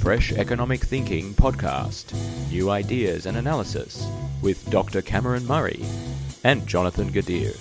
Fresh Economic Thinking podcast. New ideas and analysis with Dr. Cameron Murray and Jonathan Gadir.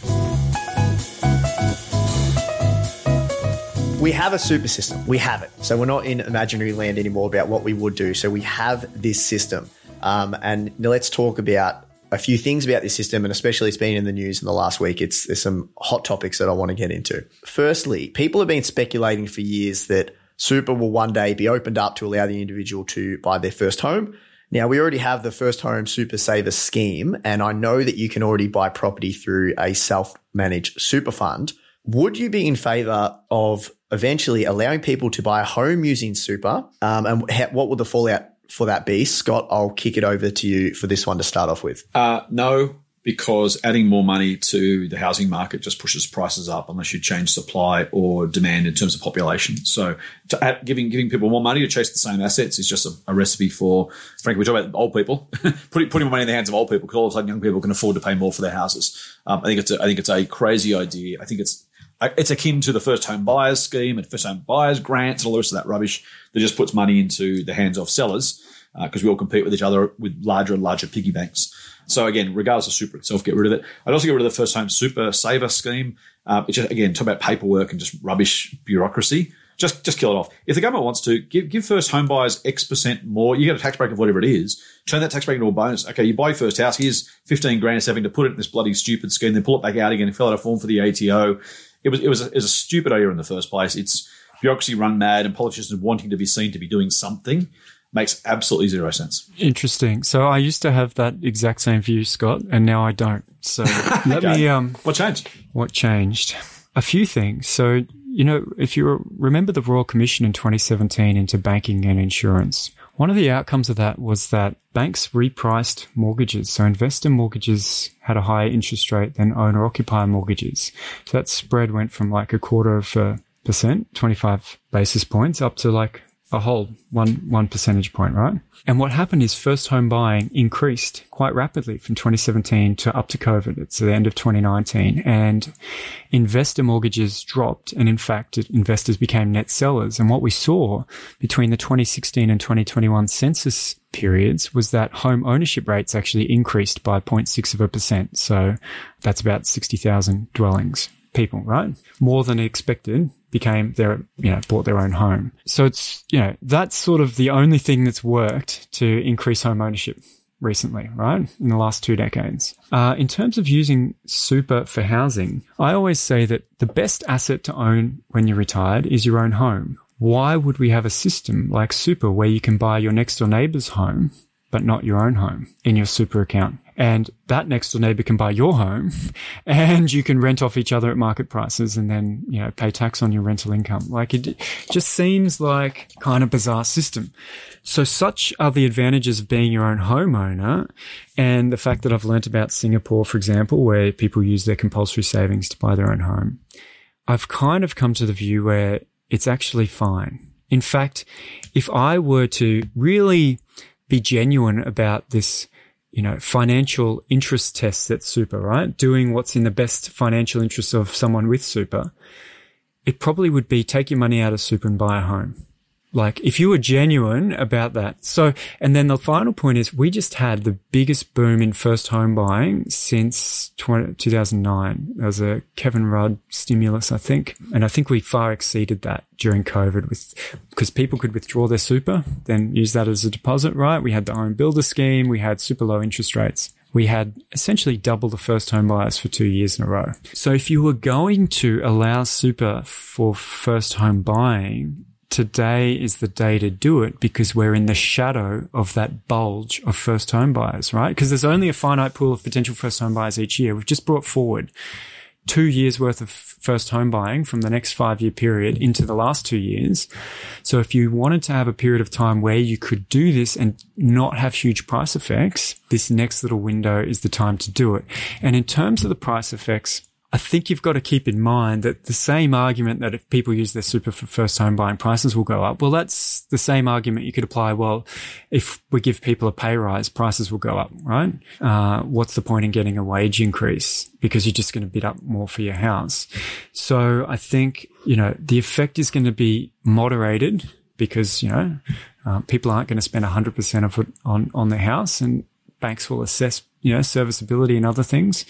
We have a super system. We have it. So we're not in imaginary land anymore about what we would do. So we have this system. Um, and let's talk about a few things about this system, and especially it's been in the news in the last week. It's there's some hot topics that I want to get into. Firstly, people have been speculating for years that super will one day be opened up to allow the individual to buy their first home. Now we already have the first home super saver scheme, and I know that you can already buy property through a self managed super fund. Would you be in favor of eventually allowing people to buy a home using super? Um, and ha- what would the fallout for that be? Scott, I'll kick it over to you for this one to start off with. Uh, no, because adding more money to the housing market just pushes prices up unless you change supply or demand in terms of population. So add, giving giving people more money to chase the same assets is just a, a recipe for, frankly, we talk about old people, putting, putting money in the hands of old people because all of a sudden young people can afford to pay more for their houses. Um, I think it's a, I think it's a crazy idea. I think it's it's akin to the first home buyers scheme and first home buyers grants and all the rest of that rubbish that just puts money into the hands of sellers because uh, we all compete with each other with larger and larger piggy banks. So again, regardless of super itself, get rid of it. I'd also get rid of the first home super saver scheme. Uh, it's just, again, talk about paperwork and just rubbish bureaucracy. Just, just kill it off. If the government wants to give, give first home buyers X percent more, you get a tax break of whatever it is. Turn that tax break into a bonus. Okay, you buy your first house. Here's 15 grand having to put it in this bloody stupid scheme, then pull it back out again and fill out a form for the ATO. It was, it was, a, it was a stupid idea in the first place. It's bureaucracy run mad and politicians wanting to be seen to be doing something makes absolutely zero sense. Interesting. So I used to have that exact same view, Scott, and now I don't. So let me. Um, what changed? What changed? A few things. So you know, if you remember the Royal Commission in 2017 into banking and insurance, one of the outcomes of that was that banks repriced mortgages. So investor mortgages had a higher interest rate than owner occupier mortgages. So that spread went from like a quarter of a percent, 25 basis points up to like a whole one one percentage point, right? And what happened is first home buying increased quite rapidly from 2017 to up to COVID. It's the end of 2019, and investor mortgages dropped, and in fact, investors became net sellers. And what we saw between the 2016 and 2021 census periods was that home ownership rates actually increased by 0.6 of a percent. So that's about 60,000 dwellings people, right? More than expected became their, you know, bought their own home. So it's, you know, that's sort of the only thing that's worked to increase home ownership recently, right? In the last two decades. Uh, in terms of using super for housing, I always say that the best asset to own when you're retired is your own home. Why would we have a system like super where you can buy your next door neighbor's home, but not your own home in your super account? And that next door neighbor can buy your home and you can rent off each other at market prices and then, you know, pay tax on your rental income. Like it just seems like kind of bizarre system. So such are the advantages of being your own homeowner and the fact that I've learnt about Singapore, for example, where people use their compulsory savings to buy their own home. I've kind of come to the view where it's actually fine. In fact, if I were to really be genuine about this you know, financial interest tests at super, right? Doing what's in the best financial interest of someone with super. It probably would be take your money out of super and buy a home. Like if you were genuine about that. So, and then the final point is we just had the biggest boom in first home buying since 20, 2009. There was a Kevin Rudd stimulus, I think. And I think we far exceeded that during COVID with, because people could withdraw their super, then use that as a deposit, right? We had the home builder scheme. We had super low interest rates we had essentially double the first home buyers for two years in a row. So if you were going to allow super for first home buying, today is the day to do it because we're in the shadow of that bulge of first home buyers, right? Because there's only a finite pool of potential first home buyers each year. We've just brought forward two years worth of first home buying from the next five year period into the last two years. So if you wanted to have a period of time where you could do this and not have huge price effects, this next little window is the time to do it. And in terms of the price effects, I think you've got to keep in mind that the same argument that if people use their super for first home buying prices will go up. Well, that's the same argument you could apply. Well, if we give people a pay rise, prices will go up, right? Uh, what's the point in getting a wage increase? Because you're just going to bid up more for your house. So I think, you know, the effect is going to be moderated because, you know, uh, people aren't going to spend 100% of it on, on their house and banks will assess, you know, serviceability and other things.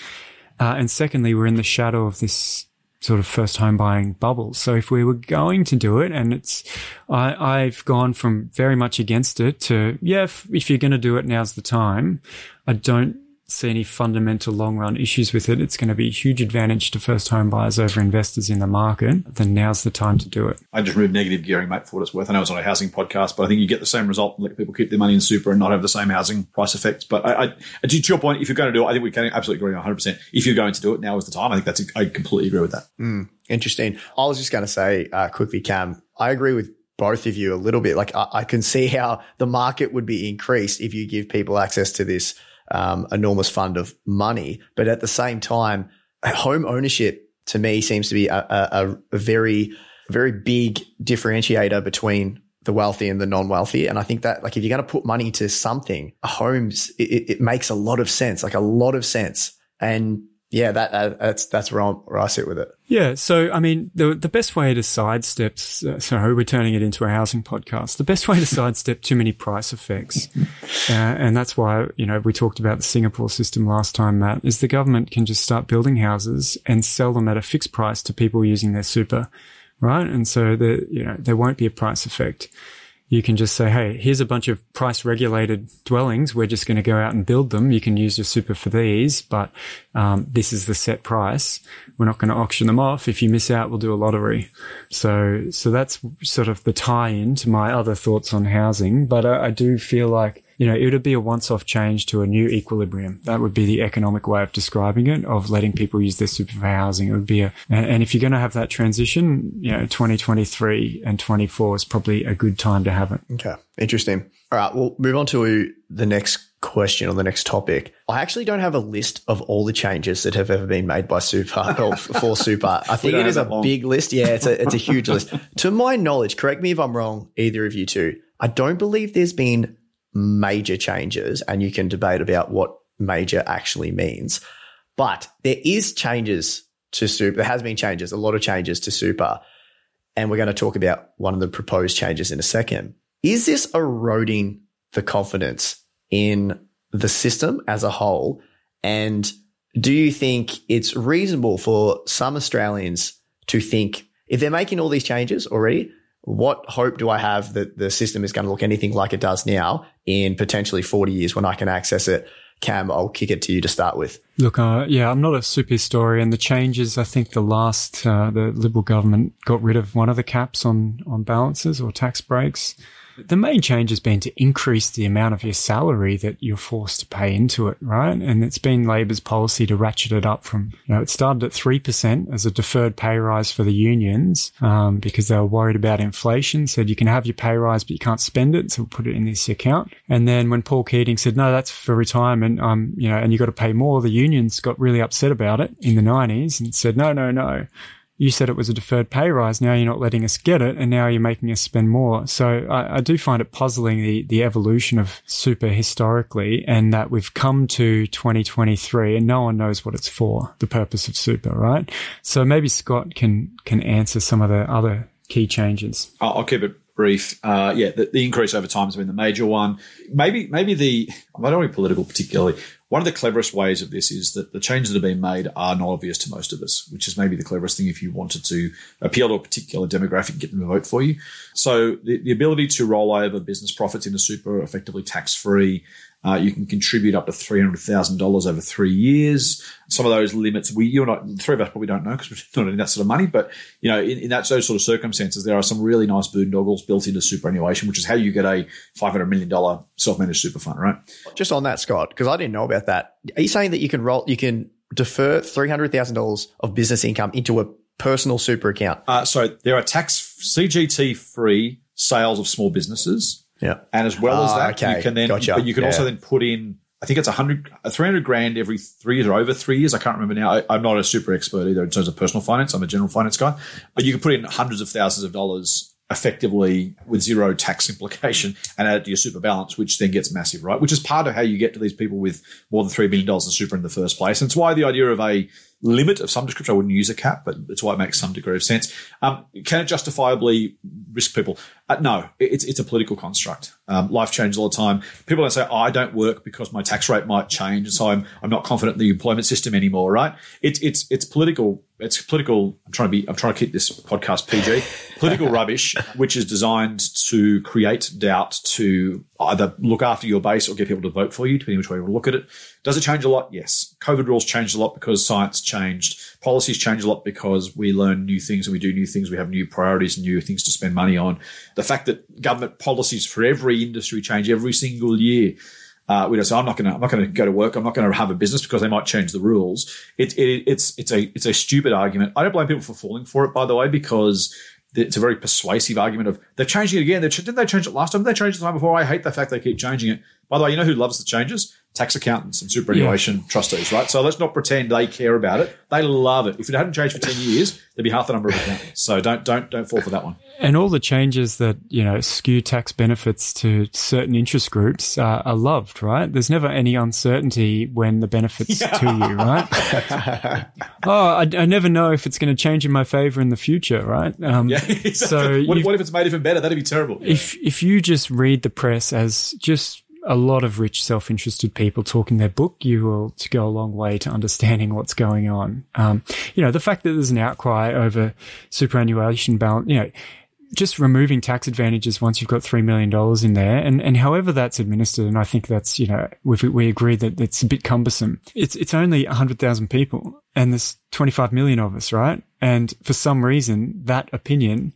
Uh, and secondly, we're in the shadow of this sort of first home buying bubble. So if we were going to do it and it's, I, I've gone from very much against it to, yeah, if, if you're going to do it, now's the time. I don't see any fundamental long run issues with it. It's going to be a huge advantage to first home buyers over investors in the market. Then now's the time to do it. I just removed negative gearing, mate, for what it's worth. I know it's on a housing podcast, but I think you get the same result. Let people keep their money in super and not have the same housing price effects. But I, I to your point, if you're going to do it, I think we can absolutely agree on 100%. If you're going to do it, now is the time. I think that's, a, I completely agree with that. Mm, interesting. I was just going to say uh, quickly, Cam, I agree with both of you a little bit. Like I, I, can see how the market would be increased if you give people access to this um, enormous fund of money. But at the same time, home ownership to me seems to be a, a, a very, very big differentiator between the wealthy and the non-wealthy. And I think that like if you're going to put money into something, a homes, it, it makes a lot of sense, like a lot of sense. And yeah, that uh, that's that's where, where, I sit with it. Yeah, so I mean, the the best way to sidestep. Uh, sorry, we're turning it into a housing podcast. The best way to sidestep too many price effects, uh, and that's why you know we talked about the Singapore system last time. Matt is the government can just start building houses and sell them at a fixed price to people using their super, right? And so the you know there won't be a price effect you can just say, Hey, here's a bunch of price regulated dwellings. We're just going to go out and build them. You can use your super for these, but, um, this is the set price. We're not going to auction them off. If you miss out, we'll do a lottery. So, so that's sort of the tie in to my other thoughts on housing. But I, I do feel like you know, it would be a once off change to a new equilibrium. That would be the economic way of describing it, of letting people use their super for housing. It would be a, and if you're going to have that transition, you know, 2023 and 24 is probably a good time to have it. Okay. Interesting. All right. We'll move on to the next question or the next topic. I actually don't have a list of all the changes that have ever been made by Super or for Super. I think it is a long. big list. Yeah, it's a it's a huge list. To my knowledge, correct me if I'm wrong, either of you two. I don't believe there's been major changes and you can debate about what major actually means. But there is changes to super. There has been changes, a lot of changes to super. And we're going to talk about one of the proposed changes in a second. Is this eroding the confidence in the system as a whole? And do you think it's reasonable for some Australians to think if they're making all these changes already, what hope do I have that the system is going to look anything like it does now in potentially 40 years when I can access it? Cam, I'll kick it to you to start with. Look, uh, yeah, I'm not a super historian. The changes, I think the last, uh, the Liberal government got rid of one of the caps on, on balances or tax breaks. The main change has been to increase the amount of your salary that you're forced to pay into it, right? And it's been Labor's policy to ratchet it up from, you know, it started at 3% as a deferred pay rise for the unions, um, because they were worried about inflation, said you can have your pay rise, but you can't spend it. So we'll put it in this account. And then when Paul Keating said, no, that's for retirement, um, you know, and you got to pay more, the unions got really upset about it in the 90s and said, no, no, no you said it was a deferred pay rise. Now you're not letting us get it, and now you're making us spend more. So I, I, do find it puzzling the the evolution of super historically, and that we've come to 2023, and no one knows what it's for. The purpose of super, right? So maybe Scott can can answer some of the other key changes. I'll keep it brief. Uh, yeah, the, the, increase over time has been the major one. Maybe maybe the I don't want to be political particularly. One of the cleverest ways of this is that the changes that have been made are not obvious to most of us, which is maybe the cleverest thing if you wanted to appeal to a particular demographic and get them to vote for you. So the, the ability to roll over business profits into super effectively tax free, uh, you can contribute up to three hundred thousand dollars over three years. Some of those limits, we you and I, three of us probably don't know because we're not in that sort of money. But you know, in, in that those sort of circumstances, there are some really nice boondoggles built into superannuation, which is how you get a five hundred million dollar self managed super fund, right? Just on that, Scott, because I didn't know about that. Are you saying that you can roll, you can defer three hundred thousand dollars of business income into a personal super account? Uh, so there are tax CGT free sales of small businesses yeah. And as well as ah, that, okay. you can then, gotcha. but you can yeah. also then put in, I think it's a hundred, 300 grand every three years or over three years. I can't remember now. I, am not a super expert either in terms of personal finance. I'm a general finance guy, but you can put in hundreds of thousands of dollars effectively with zero tax implication and add it to your super balance, which then gets massive, right? Which is part of how you get to these people with more than $3 million in super in the first place. And it's why the idea of a limit of some description. I wouldn't use a cap, but it's why it makes some degree of sense. Um, can it justifiably risk people? Uh, no, it's it's a political construct. Um, life changes all the time. People don't say, oh, "I don't work because my tax rate might change, and so I'm I'm not confident in the employment system anymore." Right? It's it's it's political. It's political. I'm trying to be. I'm trying to keep this podcast PG. political rubbish, which is designed to create doubt, to either look after your base or get people to vote for you, depending which way you want to look at it. Does it change a lot? Yes. COVID rules changed a lot because science changed. Policies change a lot because we learn new things and we do new things. We have new priorities and new things to spend money on. The fact that government policies for every industry change every single year. Uh, we don't say I'm not going to I'm not going to go to work. I'm not going to have a business because they might change the rules. It, it, it's it's a it's a stupid argument. I don't blame people for falling for it, by the way, because it's a very persuasive argument of they're changing it again. Didn't they change it last time? Did they change it the time before? I hate the fact they keep changing it. By the way, you know who loves the changes? Tax accountants and superannuation yeah. trustees, right? So let's not pretend they care about it. They love it. If it hadn't changed for ten years, there'd be half the number of accountants. So don't don't don't fall for that one. And all the changes that you know skew tax benefits to certain interest groups are, are loved, right? There's never any uncertainty when the benefits yeah. to you, right? oh, I, I, never know if it's going to change in my favor in the future, right? Um, yeah. Exactly. So what, what if it's made even better? That'd be terrible. If if you just read the press as just a lot of rich, self-interested people talking their book, you will to go a long way to understanding what's going on. Um, you know, the fact that there's an outcry over superannuation balance, you know, just removing tax advantages once you've got $3 million in there and, and however that's administered. And I think that's, you know, we, we agree that it's a bit cumbersome. It's, it's only 100,000 people and there's 25 million of us, right? And for some reason, that opinion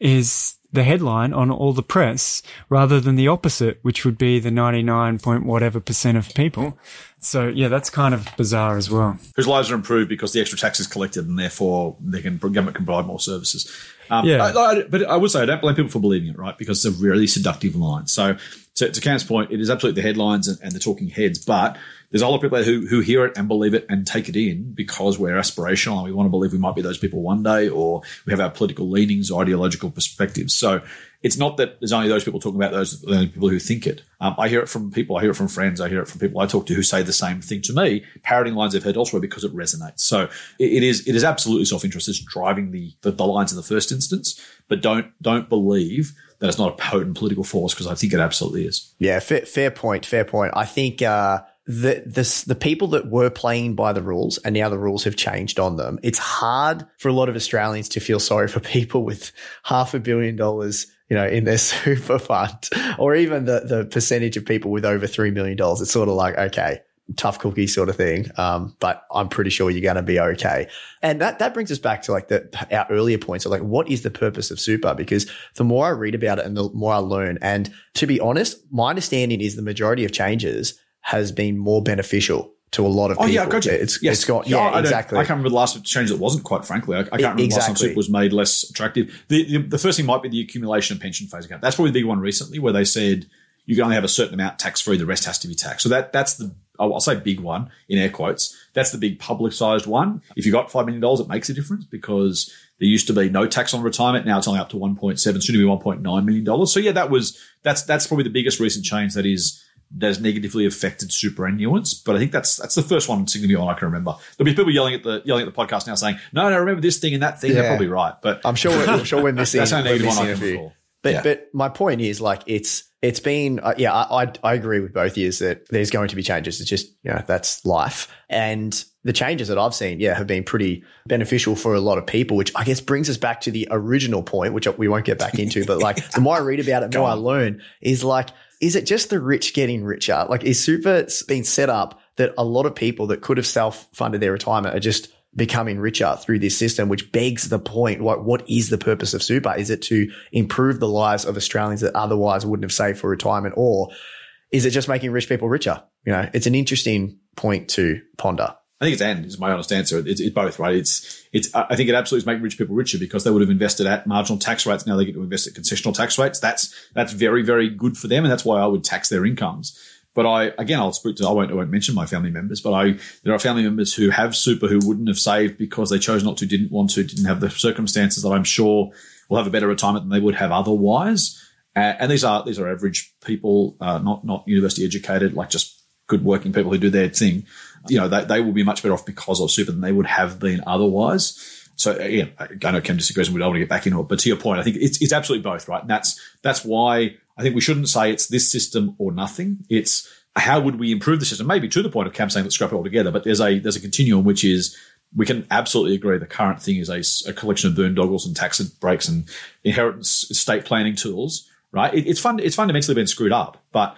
is the headline on all the press rather than the opposite, which would be the 99 point whatever percent of people. So yeah, that's kind of bizarre as well. Whose lives are improved because the extra tax is collected and therefore they can government can provide more services. Um, yeah, I, I, but I would say I don't blame people for believing it, right? Because it's a really seductive line. So to, to Cam's point, it is absolutely the headlines and, and the talking heads, but there's a lot of people who, who hear it and believe it and take it in because we're aspirational and we want to believe we might be those people one day or we have our political leanings or ideological perspectives. So it's not that there's only those people talking about those the people who think it. Um, I hear it from people, I hear it from friends, I hear it from people I talk to who say the same thing to me, parroting lines they've heard elsewhere because it resonates. So it, it is it is absolutely self interest. It's driving the, the the lines in the first instance, but don't don't believe that it's not a potent political force because I think it absolutely is. Yeah, fair, fair point. Fair point. I think. Uh, the, the the people that were playing by the rules and now the rules have changed on them. It's hard for a lot of Australians to feel sorry for people with half a billion dollars, you know, in their super fund, or even the the percentage of people with over three million dollars. It's sort of like okay, tough cookie sort of thing. Um, but I'm pretty sure you're going to be okay. And that, that brings us back to like the, our earlier points of like, what is the purpose of super? Because the more I read about it and the more I learn, and to be honest, my understanding is the majority of changes has been more beneficial to a lot of oh, people. yeah, gotcha. It's, yes. it's got, yeah, I exactly. I can't remember the last change that wasn't, quite frankly. I, I can't remember exactly. last time super was made less attractive. The, the, the, first thing might be the accumulation of pension phase account. That's probably the big one recently where they said you can only have a certain amount tax free, the rest has to be taxed. So that that's the, I'll say big one in air quotes. That's the big publicized one. If you got $5 million, it makes a difference because there used to be no tax on retirement. Now it's only up to 1.7, soon to be $1.9 million. So yeah, that was, that's, that's probably the biggest recent change that is, that has negatively affected superannuants. But I think that's that's the first one significant one I can remember. There'll be people yelling at the yelling at the podcast now saying, "No, no, remember this thing and that thing." Yeah. They're probably right, but I'm sure we're, I'm sure we're missing. that's only negative one I can recall. But yeah. but my point is like it's it's been uh, yeah I, I, I agree with both years that there's going to be changes. It's just you know that's life and the changes that I've seen yeah have been pretty beneficial for a lot of people. Which I guess brings us back to the original point, which we won't get back into. But like the more I read about it, the more I learn is like is it just the rich getting richer? Like, is super being set up that a lot of people that could have self funded their retirement are just becoming richer through this system, which begs the point, what, what is the purpose of super? Is it to improve the lives of Australians that otherwise wouldn't have saved for retirement? Or is it just making rich people richer? You know, it's an interesting point to ponder. I think it's and is my honest answer. It's, it's, both, right? It's it's. I think it absolutely is making rich people richer because they would have invested at marginal tax rates. Now they get to invest at concessional tax rates. That's that's very very good for them, and that's why I would tax their incomes. But I again, I'll speak to. I won't. I won't mention my family members, but I there are family members who have super who wouldn't have saved because they chose not to, didn't want to, didn't have the circumstances that I'm sure will have a better retirement than they would have otherwise. Uh, and these are these are average people, uh, not not university educated, like just good working people who do their thing. you know, they, they will be much better off because of super than they would have been otherwise. So uh, again, I know Cam disagrees and we don't want to get back into it, but to your point, I think it's, it's absolutely both, right? And that's, that's why I think we shouldn't say it's this system or nothing. It's how would we improve the system? Maybe to the point of Cam saying let's scrap it all together, but there's a, there's a continuum which is we can absolutely agree the current thing is a, a collection of boondoggles and tax breaks and inheritance estate planning tools, right? It, it's fun. It's fundamentally been screwed up, but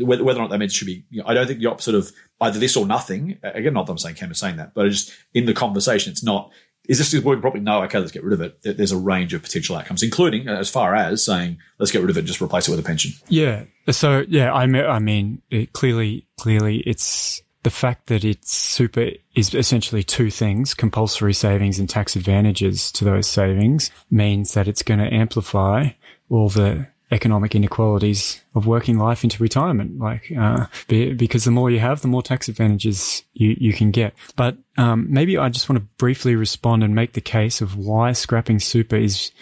whether, whether or not that means should be, you know, I don't think the opposite of either this or nothing. Again, not that I'm saying Cam is saying that, but just in the conversation, it's not. Is this working properly? No. Okay, let's get rid of it. There's a range of potential outcomes, including uh, as far as saying let's get rid of it, just replace it with a pension. Yeah. So yeah, I mean, I mean, it clearly, clearly, it's the fact that it's super is essentially two things compulsory savings and tax advantages to those savings means that it's going to amplify all the economic inequalities of working life into retirement. Like, uh, be, because the more you have, the more tax advantages you, you can get. But, um, maybe I just want to briefly respond and make the case of why scrapping super is,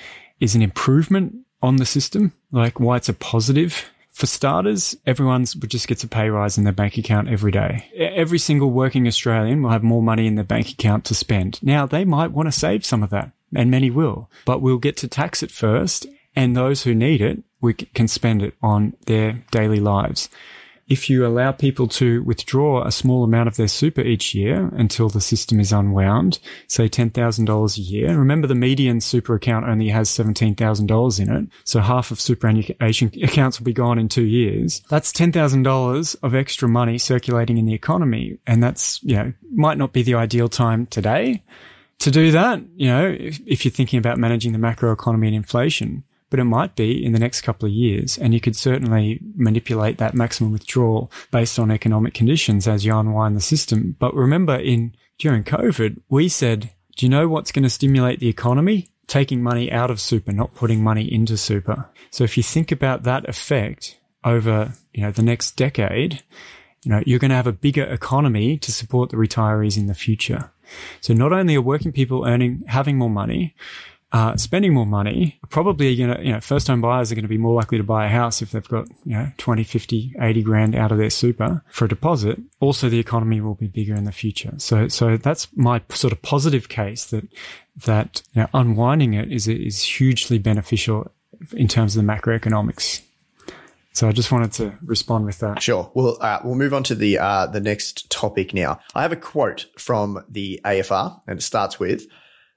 is an improvement on the system, like why it's a positive. For starters, everyone just gets a pay rise in their bank account every day. Every single working Australian will have more money in their bank account to spend. Now, they might want to save some of that, and many will, but we'll get to tax it first and those who need it, we can spend it on their daily lives. If you allow people to withdraw a small amount of their super each year until the system is unwound, say $10,000 a year, remember the median super account only has $17,000 in it. So half of superannuation accounts will be gone in two years. That's $10,000 of extra money circulating in the economy. And that's, you know, might not be the ideal time today to do that. You know, if, if you're thinking about managing the macroeconomy and inflation, but it might be in the next couple of years. And you could certainly manipulate that maximum withdrawal based on economic conditions as you unwind the system. But remember in during COVID, we said, do you know what's going to stimulate the economy? Taking money out of super, not putting money into super. So if you think about that effect over, you know, the next decade, you know, you're going to have a bigger economy to support the retirees in the future. So not only are working people earning, having more money, uh, spending more money, probably going to, you know, first time buyers are going to be more likely to buy a house if they've got, you know, 20, 50, 80 grand out of their super for a deposit. Also, the economy will be bigger in the future. So, so that's my sort of positive case that, that you know, unwinding it is, is hugely beneficial in terms of the macroeconomics. So I just wanted to respond with that. Sure. Well, uh, we'll move on to the uh, the next topic now. I have a quote from the AFR, and it starts with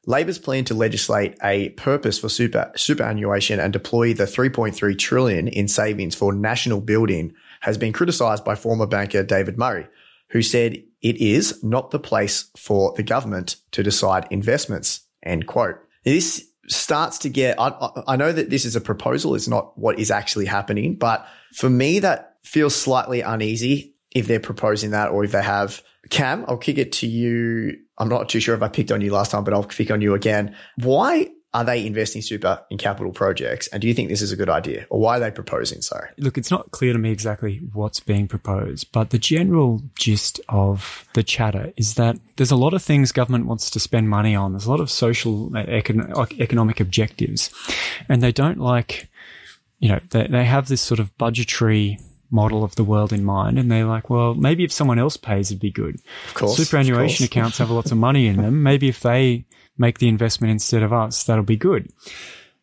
Labor's plan to legislate a purpose for super superannuation and deploy the 3.3 trillion in savings for national building has been criticised by former banker David Murray, who said it is not the place for the government to decide investments. End quote. This starts to get. I, I know that this is a proposal; it's not what is actually happening. But for me, that feels slightly uneasy if they're proposing that, or if they have. Cam, I'll kick it to you I'm not too sure if I picked on you last time, but I'll pick on you again. Why are they investing super in capital projects? And do you think this is a good idea? Or why are they proposing so? Look, it's not clear to me exactly what's being proposed, but the general gist of the chatter is that there's a lot of things government wants to spend money on. There's a lot of social, uh, economic objectives, and they don't like, you know, they, they have this sort of budgetary model of the world in mind. And they're like, well, maybe if someone else pays, it'd be good. Of course. Superannuation of course. accounts have lots of money in them. Maybe if they make the investment instead of us, that'll be good.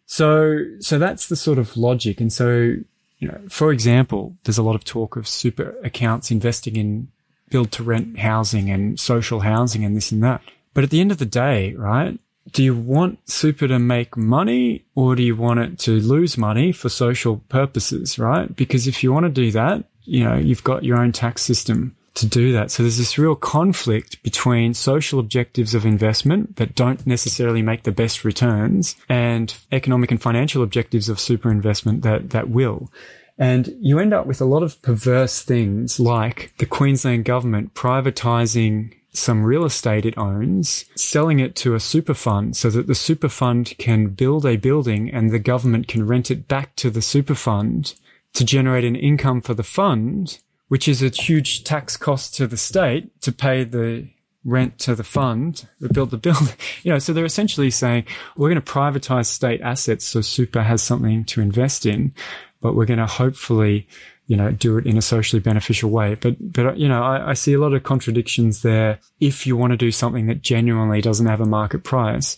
So, so that's the sort of logic. And so, you know, for example, there's a lot of talk of super accounts investing in build to rent housing and social housing and this and that. But at the end of the day, right? Do you want super to make money or do you want it to lose money for social purposes, right? Because if you want to do that, you know, you've got your own tax system to do that. So there's this real conflict between social objectives of investment that don't necessarily make the best returns and economic and financial objectives of super investment that, that will. And you end up with a lot of perverse things like the Queensland government privatizing some real estate it owns, selling it to a super fund so that the super fund can build a building and the government can rent it back to the super fund to generate an income for the fund, which is a huge tax cost to the state to pay the rent to the fund, to build the building. You know, so they're essentially saying we're going to privatize state assets so super has something to invest in, but we're going to hopefully you know, do it in a socially beneficial way. But, but, you know, I, I see a lot of contradictions there if you want to do something that genuinely doesn't have a market price.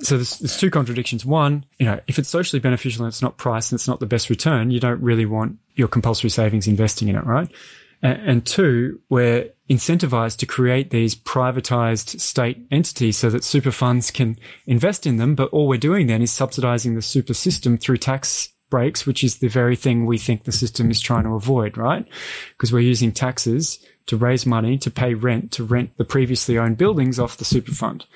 So there's, there's two contradictions. One, you know, if it's socially beneficial and it's not priced and it's not the best return, you don't really want your compulsory savings investing in it, right? And, and two, we're incentivized to create these privatized state entities so that super funds can invest in them. But all we're doing then is subsidizing the super system through tax breaks, which is the very thing we think the system is trying to avoid, right? Because we're using taxes to raise money to pay rent to rent the previously owned buildings off the super fund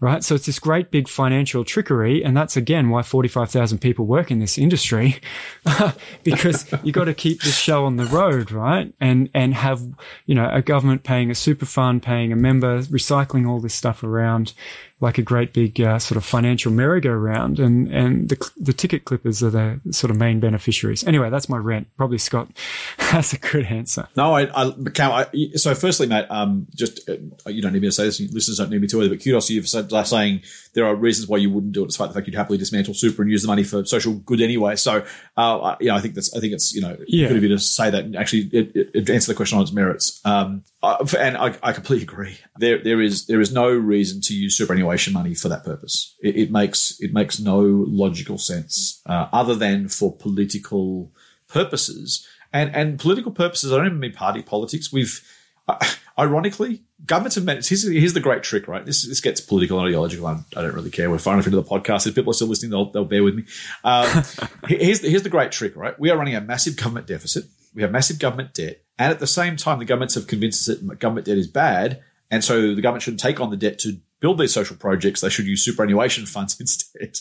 right? So it's this great big financial trickery. And that's again why 45,000 people work in this industry because you got to keep this show on the road, right? And, and have, you know, a government paying a super fund, paying a member, recycling all this stuff around like a great big uh, sort of financial merry-go-round, and and the the ticket clippers are the sort of main beneficiaries. Anyway, that's my rant. Probably Scott has a good answer. No, I, I, Cam, I so firstly, mate, um, just uh, you don't need me to say this. Listeners don't need me to either. But kudos to you for saying there are reasons why you wouldn't do it, despite the fact you'd happily dismantle super and use the money for social good anyway. So, uh, yeah, I think that's I think it's you know yeah. good of you to say that. And actually, it, it, answer the question on its merits. Um, and I, I, completely agree. There, there is there is no reason to use superannuation money for that purpose. It, it makes it makes no logical sense uh, other than for political purposes. And and political purposes. I don't even mean party politics. We've uh, ironically governments have managed. Here's, here's, the great trick, right? This this gets political and ideological. I don't really care. We're far enough into the podcast. If people are still listening, they'll, they'll bear with me. Um, here's the, here's the great trick, right? We are running a massive government deficit. We have massive government debt. And at the same time, the governments have convinced us that government debt is bad. And so the government shouldn't take on the debt to build these social projects. They should use superannuation funds instead.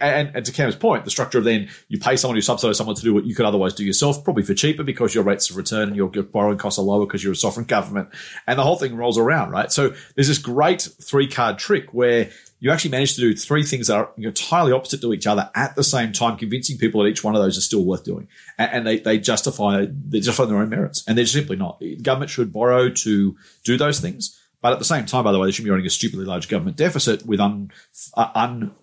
and, and, to Cam's point, the structure of then you pay someone who subsidize someone to do what you could otherwise do yourself, probably for cheaper because your rates of return and your, your borrowing costs are lower because you're a sovereign government. And the whole thing rolls around, right? So there's this great three card trick where you actually manage to do three things that are entirely opposite to each other at the same time, convincing people that each one of those is still worth doing. And, they, they justify, they justify their own merits. And they're simply not. Government should borrow to do those things. But at the same time, by the way, they should be running a stupidly large government deficit with un, uh, un,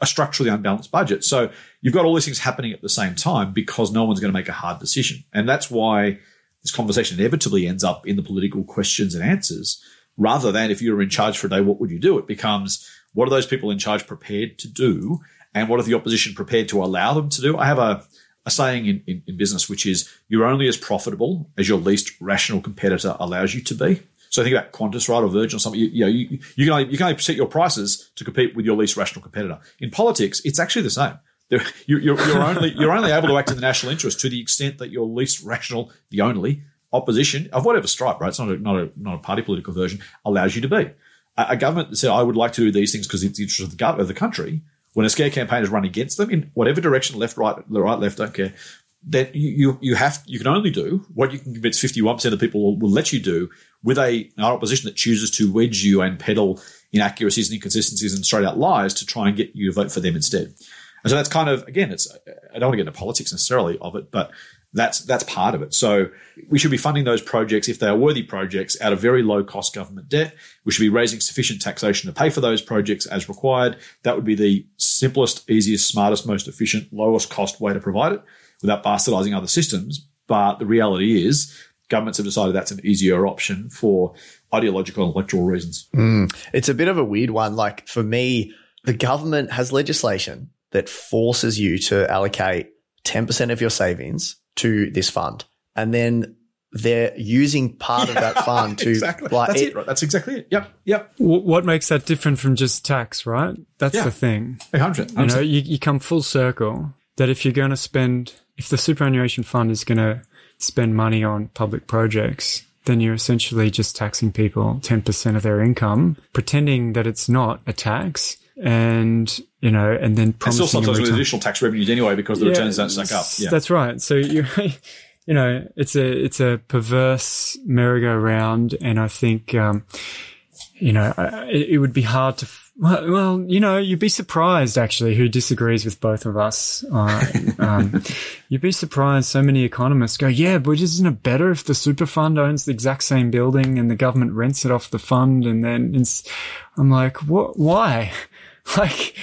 a structurally unbalanced budget. So you've got all these things happening at the same time because no one's going to make a hard decision. And that's why this conversation inevitably ends up in the political questions and answers rather than if you were in charge for a day, what would you do? It becomes, what are those people in charge prepared to do? And what are the opposition prepared to allow them to do? I have a, a saying in, in, in business, which is you're only as profitable as your least rational competitor allows you to be. So think about Qantas, right, or Virgin or something. You, you know, you, you, can only, you can only set your prices to compete with your least rational competitor. In politics, it's actually the same. You're, you're, you're only you're only able to act in the national interest to the extent that your least rational, the only opposition of whatever stripe, right? It's not a, not a not a party political version allows you to be a government that said, I would like to do these things because it's the interest of the, of the country, when a scare campaign is run against them in whatever direction, left, right, the right, left, don't care, you, you, you have, you can only do what you can convince 51% of the people will, will let you do with a, an opposition that chooses to wedge you and peddle inaccuracies and inconsistencies and straight out lies to try and get you to vote for them instead. And so that's kind of, again, it's, I don't want to get into politics necessarily of it, but that's that's part of it. So we should be funding those projects if they are worthy projects out of very low cost government debt. We should be raising sufficient taxation to pay for those projects as required. That would be the simplest, easiest, smartest, most efficient, lowest cost way to provide it without bastardizing other systems. But the reality is governments have decided that's an easier option for ideological and electoral reasons. Mm. It's a bit of a weird one. Like for me, the government has legislation that forces you to allocate 10% of your savings to this fund. And then they're using part yeah, of that fund to exactly. like that's it, it, right? That's exactly it. Yep. Yep. What makes that different from just tax, right? That's yeah. the thing. 100, 100. You know, you, you come full circle that if you're going to spend, if the superannuation fund is going to spend money on public projects, then you're essentially just taxing people 10% of their income, pretending that it's not a tax and you know, and then promising and still sometimes with additional tax revenues anyway because the yeah, returns don't stack up. Yeah. That's right. So you, you know, it's a it's a perverse merry-go-round, and I think, um, you know, it, it would be hard to. Well, you know, you'd be surprised actually who disagrees with both of us. Uh, um, you'd be surprised so many economists go, yeah, but isn't it better if the super fund owns the exact same building and the government rents it off the fund? And then I'm like, what, why? Like,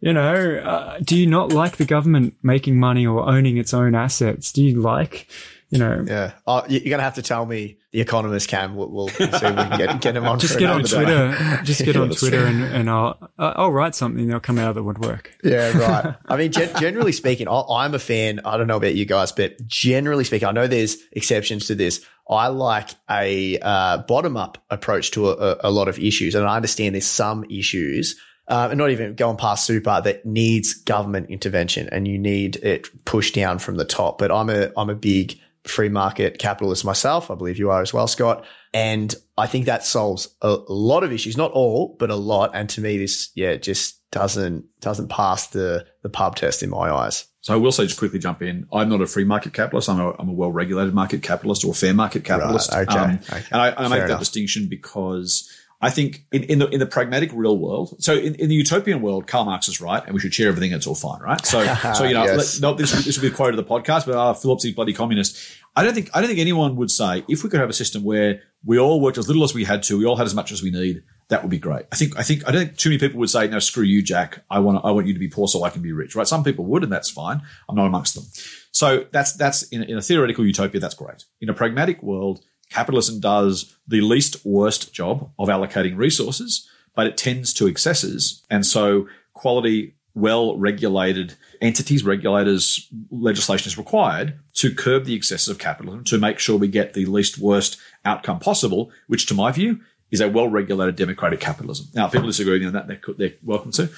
you know, uh, do you not like the government making money or owning its own assets? Do you like, you know, Yeah. You- you're going to have to tell me the economist Cam. We'll, we'll see if we can get, get him on. just get on. Twitter, just get on Twitter, and, and I'll I'll write something. They'll come out of the woodwork. Yeah, right. I mean, gen- generally speaking, I- I'm a fan. I don't know about you guys, but generally speaking, I know there's exceptions to this. I like a uh, bottom up approach to a, a, a lot of issues. And I understand there's some issues, uh, and not even going past super, that needs government intervention and you need it pushed down from the top. But I'm a, I'm a big free market capitalist myself. I believe you are as well, Scott. And I think that solves a lot of issues, not all, but a lot. And to me, this, yeah, just doesn't, doesn't pass the, the pub test in my eyes. So I will say, just quickly jump in. I'm not a free market capitalist. I'm a, I'm a well-regulated market capitalist or a fair market capitalist. Right, okay, Um, okay. And I, I make that distinction because I think in, in the in the pragmatic real world. So in, in the utopian world, Karl Marx is right, and we should share everything. It's all fine, right? So so you know, Yes. let, no, this this will be a quote of the podcast, but uh, Phillips is bloody communist. I don't think I don't think anyone would say if we could have a system where we all worked as little as we had to, we all had as much as we need. That would be great. I think. I think. I don't think too many people would say, "No, screw you, Jack. I want. I want you to be poor so I can be rich." Right? Some people would, and that's fine. I'm not amongst them. So that's that's in, in a theoretical utopia. That's great. In a pragmatic world, capitalism does the least worst job of allocating resources, but it tends to excesses, and so quality, well regulated entities, regulators, legislation is required to curb the excesses of capitalism to make sure we get the least worst outcome possible. Which, to my view, is a well regulated democratic capitalism. Now, people disagree with me on that. They're, they're welcome to.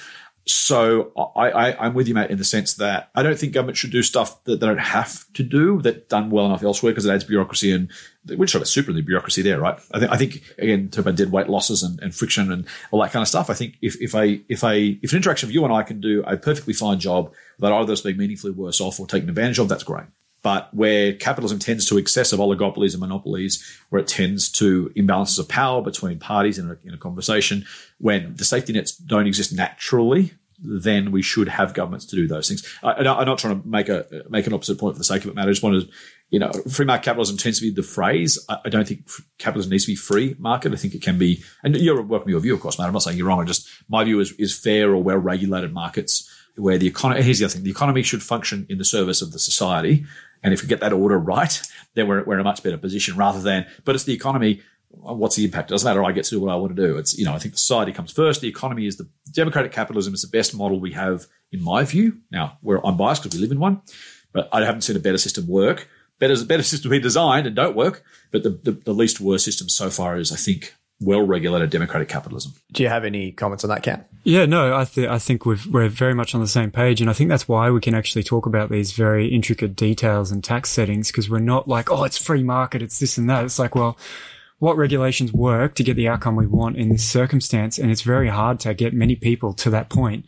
So I, I, I'm with you, mate, in the sense that I don't think government should do stuff that they don't have to do that done well enough elsewhere because it adds bureaucracy and we're sort of super in the bureaucracy there, right? I think, I think again, talk about dead weight losses and, and friction and all that kind of stuff. I think if, if a, if a, if an interaction of you and I can do a perfectly fine job without either of us being meaningfully worse off or taken advantage of, that's great. But where capitalism tends to excessive oligopolies and monopolies, where it tends to imbalances of power between parties in a, in a conversation, when the safety nets don't exist naturally, then we should have governments to do those things. I, I'm not trying to make a make an opposite point for the sake of it, Matt. I just wanted, you know, free market capitalism tends to be the phrase. I, I don't think capitalism needs to be free market. I think it can be, and you're welcome to your view, of course, Matt. I'm not saying you're wrong. I just my view is is fair or well regulated markets where the economy. Here's the other thing: the economy should function in the service of the society. And if we get that order right, then we're, we're in a much better position rather than, but it's the economy. What's the impact? It doesn't matter. I get to do what I want to do. It's, you know, I think society comes first. The economy is the democratic capitalism is the best model we have in my view. Now, where I'm biased because we live in one, but I haven't seen a better system work. Better, better system be designed and don't work. But the, the, the least worst system so far is, I think, well regulated democratic capitalism. Do you have any comments on that, Cam? Yeah, no, I, th- I think we've, we're very much on the same page. And I think that's why we can actually talk about these very intricate details and tax settings because we're not like, oh, it's free market, it's this and that. It's like, well, what regulations work to get the outcome we want in this circumstance? And it's very hard to get many people to that point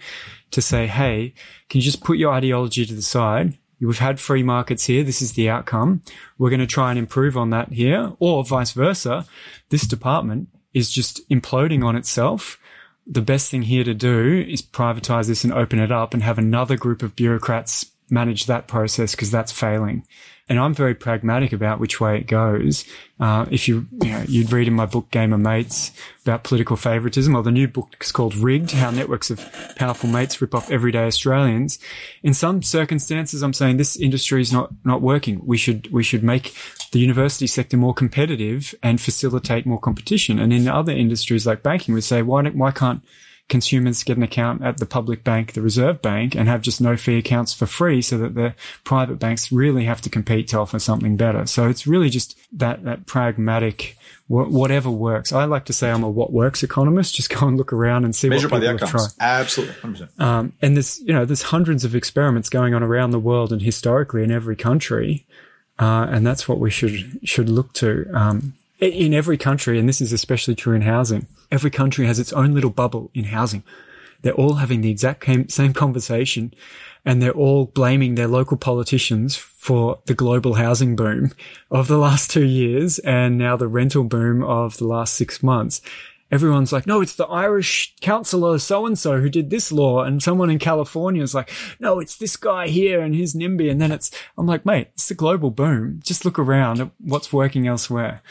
to say, hey, can you just put your ideology to the side? We've had free markets here. This is the outcome. We're going to try and improve on that here or vice versa. This department is just imploding on itself the best thing here to do is privatize this and open it up and have another group of bureaucrats manage that process because that's failing. And I'm very pragmatic about which way it goes. Uh, if you, you know, you'd read in my book Game of Mates about political favoritism, or the new book is called Rigged: How Networks of Powerful Mates Rip Off Everyday Australians. In some circumstances, I'm saying this industry is not not working. We should we should make the university sector more competitive and facilitate more competition. And in other industries like banking, we say why why can't consumers get an account at the public bank, the Reserve Bank, and have just no fee accounts for free so that the private banks really have to compete to offer something better. So it's really just that, that pragmatic, whatever works. I like to say I'm a what works economist. Just go and look around and see Measure what by the people have tried. outcomes. Absolutely. 100%. Um, and there's, you know, there's hundreds of experiments going on around the world and historically in every country. Uh, and that's what we should, should look to. Um, in every country, and this is especially true in housing, every country has its own little bubble in housing. They're all having the exact same conversation and they're all blaming their local politicians for the global housing boom of the last two years and now the rental boom of the last six months. Everyone's like, no, it's the Irish councillor so and so who did this law. And someone in California is like, no, it's this guy here and his NIMBY. And then it's, I'm like, mate, it's the global boom. Just look around at what's working elsewhere.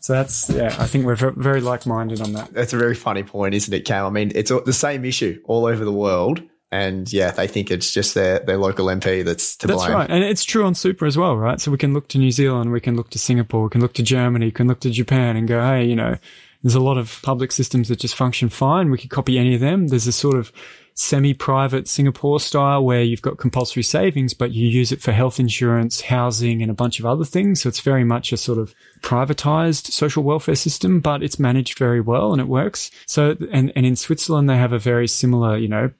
So that's, yeah, I think we're very like minded on that. That's a very funny point, isn't it, Cam? I mean, it's the same issue all over the world. And yeah, they think it's just their, their local MP that's to That's blame. That's right. And it's true on super as well, right? So we can look to New Zealand, we can look to Singapore, we can look to Germany, we can look to Japan and go, hey, you know, there's a lot of public systems that just function fine. We could copy any of them. There's a sort of semi-private Singapore style where you've got compulsory savings, but you use it for health insurance, housing, and a bunch of other things. So it's very much a sort of privatized social welfare system, but it's managed very well and it works. So, and, and in Switzerland, they have a very similar, you know,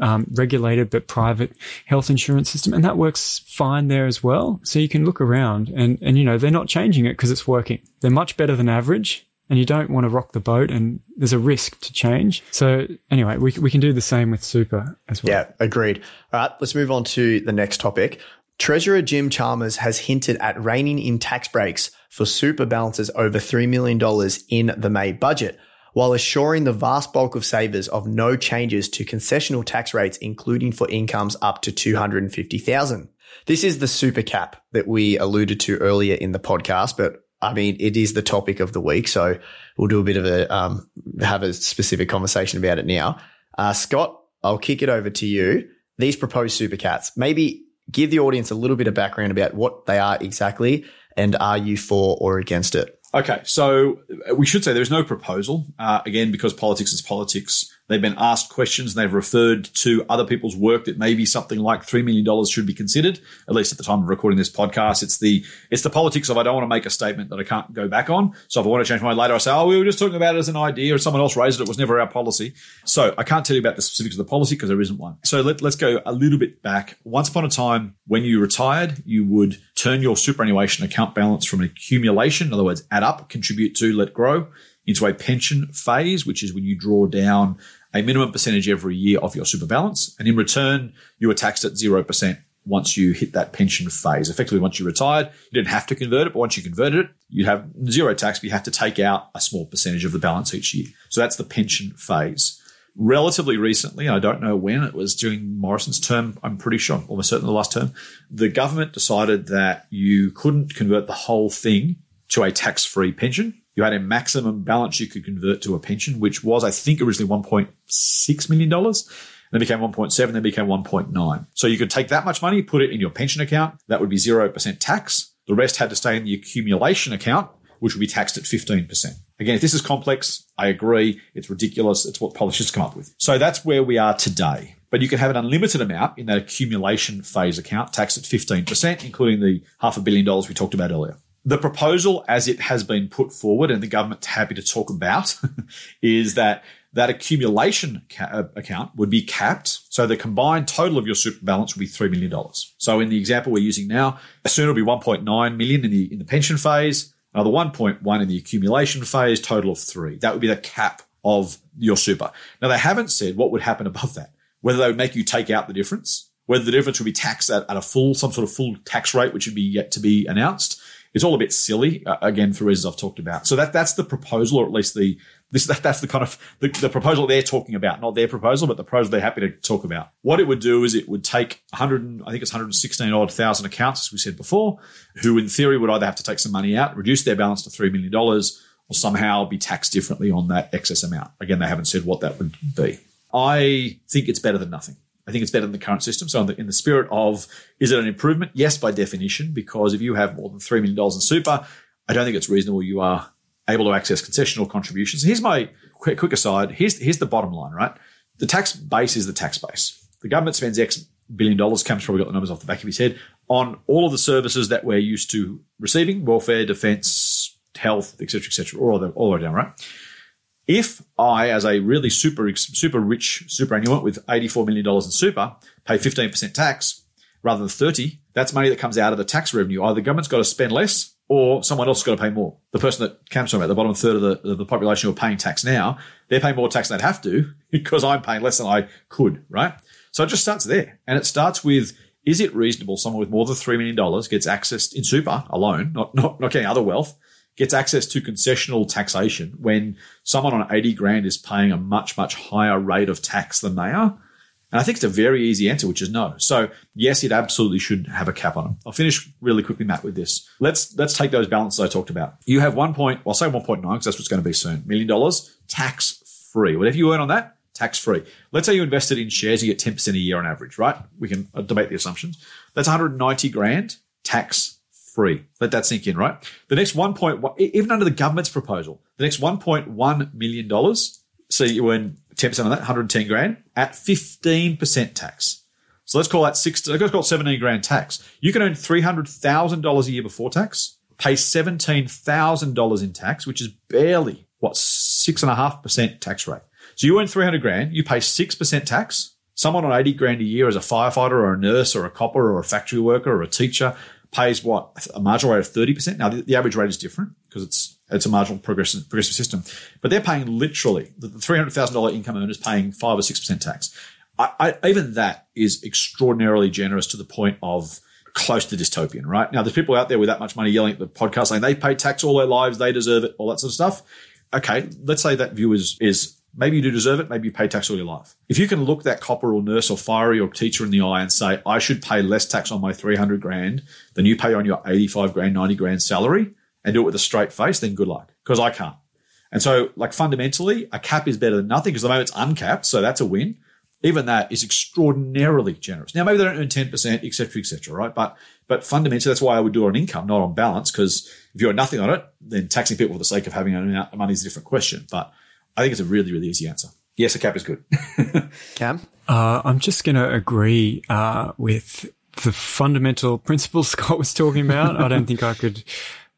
um, regulated but private health insurance system. And that works fine there as well. So you can look around and, and, you know, they're not changing it because it's working. They're much better than average and you don't want to rock the boat and there's a risk to change. So anyway, we, we can do the same with super as well. Yeah, agreed. All right, let's move on to the next topic. Treasurer Jim Chalmers has hinted at reining in tax breaks for super balances over $3 million in the May budget, while assuring the vast bulk of savers of no changes to concessional tax rates, including for incomes up to 250,000. This is the super cap that we alluded to earlier in the podcast, but I mean, it is the topic of the week, so we'll do a bit of a um, have a specific conversation about it now. Uh, Scott, I'll kick it over to you. These proposed super caps, maybe give the audience a little bit of background about what they are exactly, and are you for or against it? Okay, so we should say there is no proposal. Uh, again, because politics is politics. They've been asked questions and they've referred to other people's work that maybe something like $3 million should be considered, at least at the time of recording this podcast. It's the, it's the politics of I don't want to make a statement that I can't go back on. So if I want to change my mind later, I say, oh, we were just talking about it as an idea or someone else raised it. It was never our policy. So I can't tell you about the specifics of the policy because there isn't one. So let, let's go a little bit back. Once upon a time, when you retired, you would turn your superannuation account balance from an accumulation, in other words, add up, contribute to, let grow, into a pension phase, which is when you draw down a minimum percentage every year of your super balance. And in return, you are taxed at 0% once you hit that pension phase. Effectively, once you retired, you didn't have to convert it, but once you converted it, you'd have zero tax, but you have to take out a small percentage of the balance each year. So that's the pension phase. Relatively recently, I don't know when, it was during Morrison's term, I'm pretty sure, almost certainly the last term, the government decided that you couldn't convert the whole thing to a tax free pension you had a maximum balance you could convert to a pension, which was, I think, originally $1.6 million. Then became 1.7, then became 1.9. So you could take that much money, put it in your pension account. That would be 0% tax. The rest had to stay in the accumulation account, which would be taxed at 15%. Again, if this is complex, I agree. It's ridiculous. It's what politicians come up with. So that's where we are today. But you can have an unlimited amount in that accumulation phase account, taxed at 15%, including the half a billion dollars we talked about earlier. The proposal, as it has been put forward, and the government's happy to talk about, is that that accumulation ca- uh, account would be capped. So the combined total of your super balance would be $3 million. So in the example we're using now, soon it'll be 1.9 million in the, in the pension phase, another 1.1 in the accumulation phase, total of three. That would be the cap of your super. Now they haven't said what would happen above that, whether they would make you take out the difference, whether the difference would be taxed at, at a full, some sort of full tax rate, which would be yet to be announced it's all a bit silly uh, again for reasons I've talked about. So that that's the proposal, or at least the this that, that's the kind of the, the proposal they're talking about, not their proposal, but the proposal they're happy to talk about. What it would do is it would take 100, I think it's 116 odd thousand accounts, as we said before, who in theory would either have to take some money out, reduce their balance to three million dollars, or somehow be taxed differently on that excess amount. Again, they haven't said what that would be. I think it's better than nothing. I think it's better than the current system. So, in the, in the, spirit of, is it an improvement? Yes, by definition, because if you have more than $3 million in super, I don't think it's reasonable you are able to access concessional contributions. Here's my quick, quick aside. Here's, here's the bottom line, right? The tax base is the tax base. The government spends X billion dollars, Cam's probably got the numbers off the back of his head, on all of the services that we're used to receiving, welfare, defense, health, etc., etc., all, the, all the way down, right? If I, as a really super, super rich superannuant with $84 million in super, pay 15% tax rather than 30, that's money that comes out of the tax revenue. Either the government's got to spend less or someone else has got to pay more. The person that Cam's talking about, the bottom third of the, of the population who are paying tax now, they're paying more tax than they'd have to because I'm paying less than I could, right? So it just starts there. And it starts with, is it reasonable someone with more than $3 million gets access in super alone, not, not, not getting other wealth, gets access to concessional taxation when someone on 80 grand is paying a much, much higher rate of tax than they are? And I think it's a very easy answer, which is no. So yes, it absolutely should have a cap on them. I'll finish really quickly, Matt, with this. Let's let's take those balances I talked about. You have one point, I'll say 1.9 because that's what's going to be soon. Million dollars tax free. Whatever you earn on that, tax free. Let's say you invested in shares, you get 10% a year on average, right? We can uh, debate the assumptions. That's 190 grand tax free. Let that sink in, right? The next 1.1, even under the government's proposal, the next 1.1 million dollars, so you earn 10% of that, 110 grand at 15% tax. So let's call that six, let's call it 17 grand tax. You can earn $300,000 a year before tax, pay $17,000 in tax, which is barely what six and a half percent tax rate. So you earn 300 grand, you pay 6% tax. Someone on 80 grand a year as a firefighter or a nurse or a copper or a factory worker or a teacher pays what a marginal rate of 30%. Now the, the average rate is different because it's, it's a marginal progressive, progressive system, but they're paying literally the $300,000 income earners paying five or 6% tax. I, I, even that is extraordinarily generous to the point of close to dystopian, right? Now, there's people out there with that much money yelling at the podcast saying they pay tax all their lives, they deserve it, all that sort of stuff. Okay, let's say that view is, is maybe you do deserve it, maybe you pay tax all your life. If you can look that copper or nurse or fiery or teacher in the eye and say, I should pay less tax on my 300 grand than you pay on your 85 grand, 90 grand salary and do it with a straight face, then good luck. Because I can't. And so, like fundamentally, a cap is better than nothing because the moment it's uncapped, so that's a win even that is extraordinarily generous. Now, maybe they don't earn 10%, et cetera, et cetera, right? But, but fundamentally, that's why I would do it on income, not on balance, because if you earn nothing on it, then taxing people for the sake of having an amount of money is a different question. But I think it's a really, really easy answer. Yes, a cap is good. Cam? Uh, I'm just going to agree uh, with the fundamental principles Scott was talking about. I don't think I could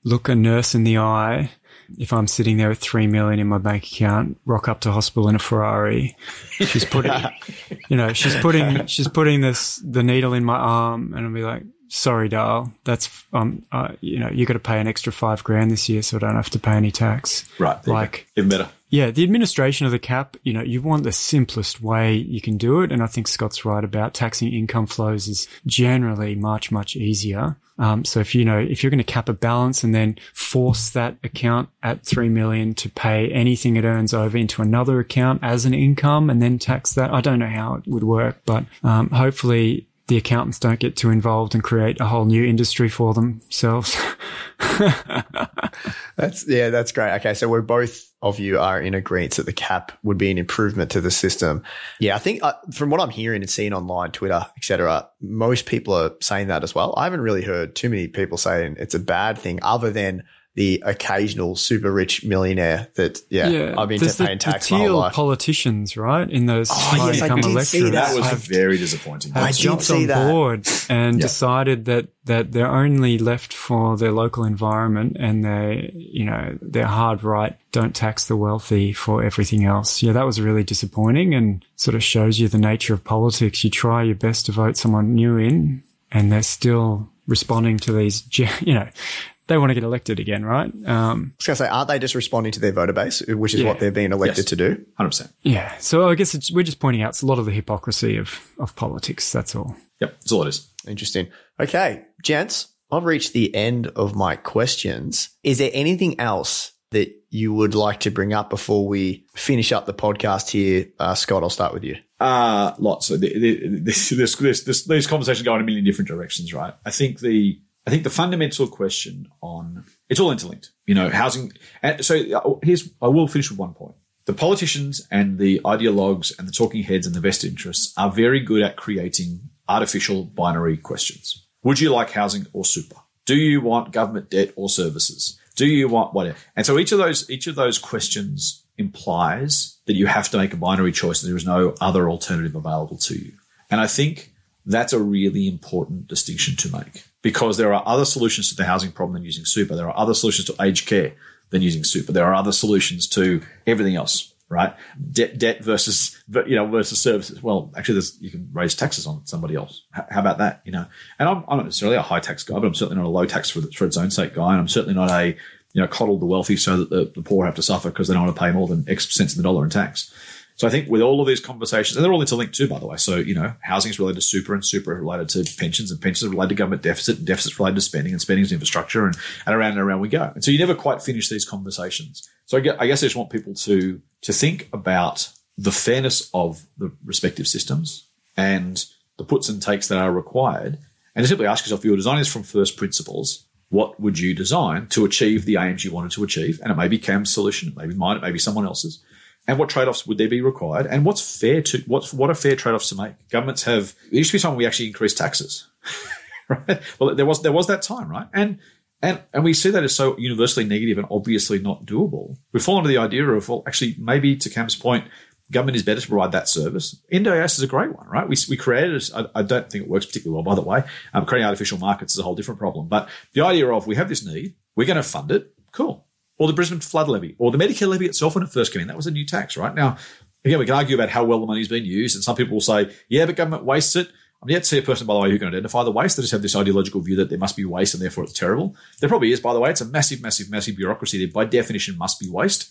look a nurse in the eye if I'm sitting there with three million in my bank account, rock up to hospital in a Ferrari, she's putting, you know, she's putting, she's putting this, the needle in my arm and I'll be like, sorry, Dal, that's, um, uh, you know, you got to pay an extra five grand this year. So I don't have to pay any tax. Right. Like, even better. Yeah, the administration of the cap, you know, you want the simplest way you can do it. And I think Scott's right about taxing income flows is generally much, much easier. Um, so if you know, if you're going to cap a balance and then force that account at three million to pay anything it earns over into another account as an income and then tax that, I don't know how it would work, but um, hopefully the accountants don't get too involved and create a whole new industry for themselves. that's yeah, that's great. Okay, so we're both of you are in agreement that the cap would be an improvement to the system. Yeah, I think uh, from what I'm hearing and seeing online, Twitter, etc., most people are saying that as well. I haven't really heard too many people saying it's a bad thing, other than the occasional super rich millionaire that yeah, yeah I've been to paying the, tax the my whole life. politicians, right? In those oh, yes, I did see that. that was have, very disappointing. I jumped on that. board and yep. decided that that they're only left for their local environment and they you know they're hard right don't tax the wealthy for everything else. Yeah, that was really disappointing and sort of shows you the nature of politics. You try your best to vote someone new in and they're still responding to these, you know, they want to get elected again, right? Um, I was going to say, aren't they just responding to their voter base, which is yeah. what they're being elected yes. to do? 100%. Yeah. So I guess we're just pointing out it's a lot of the hypocrisy of, of politics. That's all. Yep. That's all it is. Interesting. Okay. Gents, I've reached the end of my questions. Is there anything else that you would like to bring up before we finish up the podcast here? Uh, Scott, I'll start with you. Uh, lots. So the, the, this, this, this, this, these conversations go in a million different directions, right? I think the I think the fundamental question on it's all interlinked. You know, housing. And so uh, here's I will finish with one point. The politicians and the ideologues and the talking heads and the vested interests are very good at creating artificial binary questions. Would you like housing or super? Do you want government debt or services? Do you want whatever? And so each of those each of those questions implies that you have to make a binary choice. And there is no other alternative available to you. And I think that's a really important distinction to make because there are other solutions to the housing problem than using super. There are other solutions to aged care than using super. There are other solutions to everything else, right? Debt, debt versus, you know, versus services. Well, actually, there's you can raise taxes on somebody else. How about that? You know, and I'm, I'm not necessarily a high tax guy, but I'm certainly not a low tax for, the, for its own sake guy. And I'm certainly not a, you know, coddle the wealthy so that the, the poor have to suffer because they don't want to pay more than X cents in the dollar in tax. So I think with all of these conversations, and they're all interlinked too, by the way. So, you know, housing is related to super and super related to pensions and pensions are related to government deficit and deficits related to spending and spending is infrastructure and, and around and around we go. And so you never quite finish these conversations. So I guess, I guess I just want people to, to think about the fairness of the respective systems and the puts and takes that are required. And to simply ask yourself, if your design is from first principles. What would you design to achieve the aims you wanted to achieve? And it may be Cam's solution, it may be mine, it may be someone else's and what trade offs would there be required, and what's fair to what's what are fair trade offs to make. Governments have there used to be time we actually increased taxes, right? Well, there was there was that time, right? And and and we see that as so universally negative and obviously not doable. We fall into the idea of well, actually, maybe to Cam's point, government is better to provide that service. NDIS is a great one, right? We, we created, I, I don't think it works particularly well, by the way. Um, creating artificial markets is a whole different problem. But the idea of we have this need, we're going to fund it, cool. Or the Brisbane flood levy, or the Medicare levy itself when it first came in. That was a new tax, right? Now, again, we can argue about how well the money's been used, and some people will say, yeah, but government wastes it. I'm yet to see a person, by the way, who can identify the waste. They just have this ideological view that there must be waste and therefore it's terrible. There probably is, by the way. It's a massive, massive, massive bureaucracy that by definition must be waste.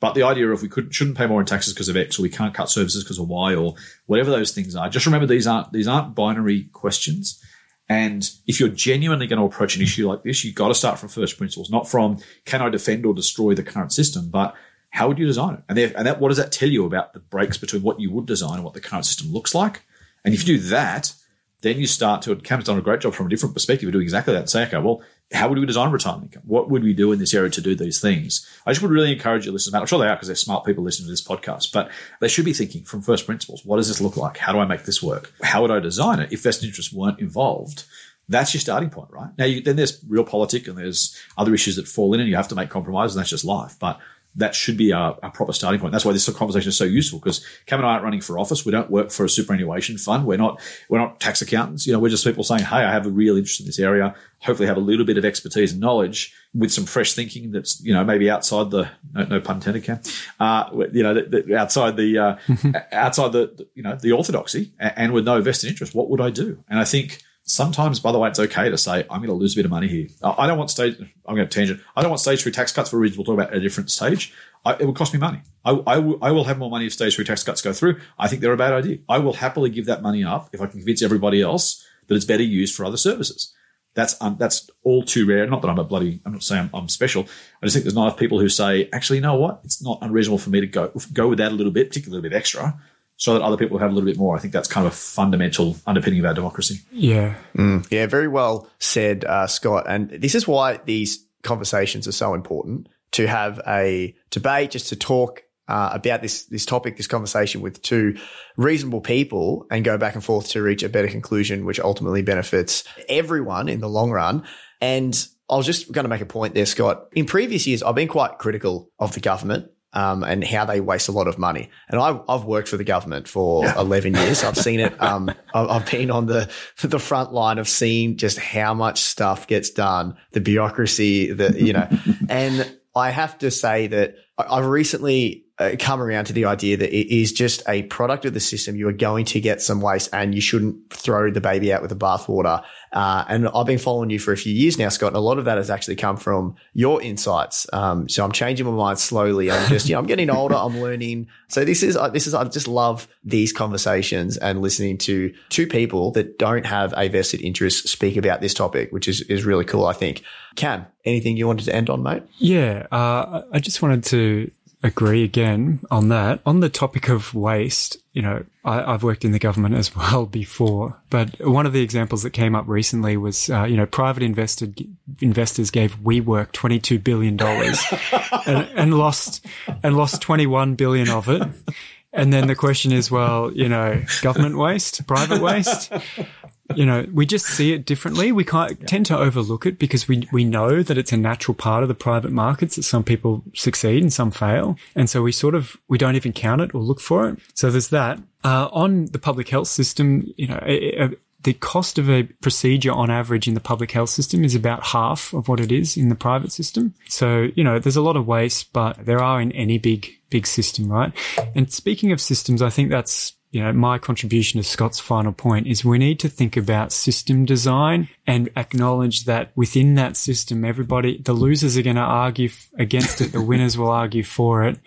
But the idea of we could shouldn't pay more in taxes because of X, or we can't cut services because of Y, or whatever those things are. Just remember these aren't these aren't binary questions. And if you're genuinely going to approach an issue like this, you've got to start from first principles, not from can I defend or destroy the current system, but how would you design it? And, and that, what does that tell you about the breaks between what you would design and what the current system looks like? And if you do that, then you start to, Cam's done a great job from a different perspective of doing exactly that. Say, okay, well, how would we design retirement income? What would we do in this area to do these things? I just would really encourage you to listen. I'm sure they are because they're smart people listening to this podcast, but they should be thinking from first principles. What does this look like? How do I make this work? How would I design it if vested interests weren't involved? That's your starting point, right? Now, you, then there's real politics and there's other issues that fall in and you have to make compromises and that's just life. But that should be a, a, proper starting point. That's why this conversation is so useful because Cam and I aren't running for office. We don't work for a superannuation fund. We're not we're not tax accountants. You know, we're just people saying, "Hey, I have a real interest in this area. Hopefully, have a little bit of expertise and knowledge with some fresh thinking that's you know maybe outside the no, no pun intended, Cam. Uh, you know, the, the, outside the uh, outside the you know the orthodoxy and with no vested interest. What would I do? And I think sometimes, by the way, it's okay to say, I'm going to lose a bit of money here. I don't want stage, I'm going to tangent. I don't want stage three tax cuts for reasons we'll talk about at a different stage. I, it would cost me money. I, I, w- I will have more money if stage three tax cuts go through. I think they're a bad idea. I will happily give that money up if I can convince everybody else that it's better used for other services. That's um, that's all too rare. Not that I'm a bloody. I'm not saying I'm, I'm special. I just think there's not enough people who say, actually, you know what? It's not unreasonable for me to go go with that a little bit, particularly a little bit extra, so that other people have a little bit more. I think that's kind of a fundamental underpinning of our democracy. Yeah. Mm, yeah, very well said, uh, Scott. And this is why these conversations are so important to have a debate, just to talk uh, about this this topic, this conversation with two reasonable people, and go back and forth to reach a better conclusion, which ultimately benefits everyone in the long run. And I was just going to make a point there, Scott. In previous years, I've been quite critical of the government um, and how they waste a lot of money. And I've, I've worked for the government for yeah. 11 years. I've seen it. Um, I've been on the, the front line of seeing just how much stuff gets done, the bureaucracy, the, you know, and I have to say that I've recently uh, come around to the idea that it is just a product of the system. You are going to get some waste and you shouldn't throw the baby out with the bathwater. Uh, and I've been following you for a few years now, Scott, and a lot of that has actually come from your insights. Um, so I'm changing my mind slowly. I'm just, you know, I'm getting older. I'm learning. So this is, this is, I just love these conversations and listening to two people that don't have a vested interest speak about this topic, which is, is really cool, I think. Cam, anything you wanted to end on, mate? Yeah. Uh, I just wanted to agree again on that. On the topic of waste, you know, I, have worked in the government as well before, but one of the examples that came up recently was, uh, you know, private invested investors gave WeWork twenty two billion dollars and, and lost and lost twenty one billion of it. And then the question is, well, you know, government waste, private waste you know, we just see it differently. We can't, tend to overlook it because we, we know that it's a natural part of the private markets that some people succeed and some fail. And so we sort of, we don't even count it or look for it. So there's that. Uh, on the public health system, you know, a, a, the cost of a procedure on average in the public health system is about half of what it is in the private system. So, you know, there's a lot of waste, but there are in any big, big system, right? And speaking of systems, I think that's you know, my contribution to Scott's final point is we need to think about system design and acknowledge that within that system, everybody, the losers are going to argue against it. The winners will argue for it.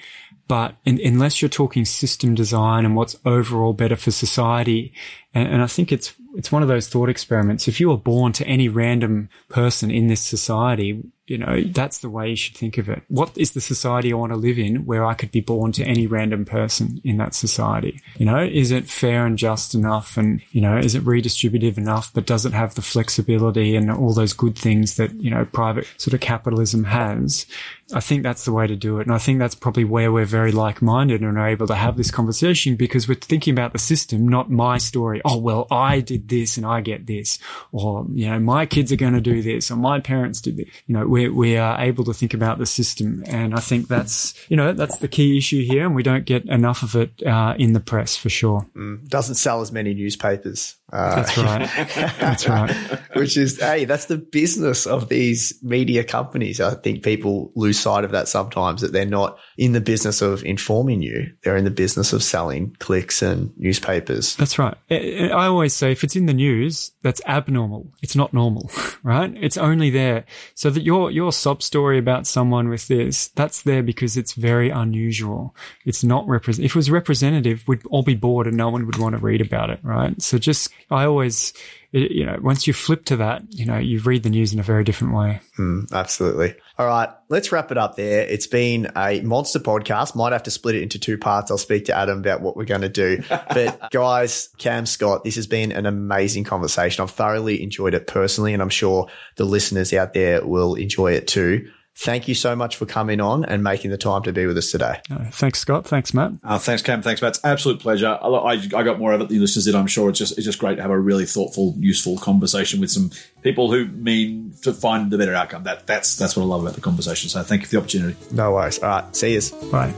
But in, unless you're talking system design and what's overall better for society, and, and I think it's it's one of those thought experiments. If you were born to any random person in this society, you know, that's the way you should think of it. What is the society I want to live in where I could be born to any random person in that society? You know, is it fair and just enough? And, you know, is it redistributive enough, but does it have the flexibility and all those good things that, you know, private sort of capitalism has? I think that's the way to do it. And I think that's probably where we're very like minded and are able to have this conversation because we're thinking about the system, not my story. Oh, well, I did this and I get this. Or, you know, my kids are going to do this or my parents did this. You know, we, we are able to think about the system. And I think that's, you know, that's the key issue here. And we don't get enough of it uh, in the press for sure. Mm, doesn't sell as many newspapers. Uh, that's right. that's right. Which is, hey, that's the business of these media companies. I think people lose sight of that sometimes that they're not in the business of informing you. They're in the business of selling clicks and newspapers. That's right. I always say if it's in the news, that's abnormal. It's not normal, right? It's only there so that your, your sob story about someone with this, that's there because it's very unusual. It's not represent. If it was representative, we'd all be bored and no one would want to read about it, right? So just I always, you know, once you flip to that, you know, you read the news in a very different way. Mm, absolutely. All right, let's wrap it up there. It's been a monster podcast. Might have to split it into two parts. I'll speak to Adam about what we're going to do. But guys, Cam Scott, this has been an amazing conversation. I've thoroughly enjoyed it personally, and I'm sure the listeners out there will enjoy it too. Thank you so much for coming on and making the time to be with us today. Uh, thanks, Scott. Thanks, Matt. Uh, thanks, Cam. Thanks, Matt. It's absolute pleasure. I, I, I, got more of it than the listeners did. I'm sure it's just it's just great to have a really thoughtful, useful conversation with some people who mean to find the better outcome. That that's that's what I love about the conversation. So thank you for the opportunity. No worries. All right. See you. Bye.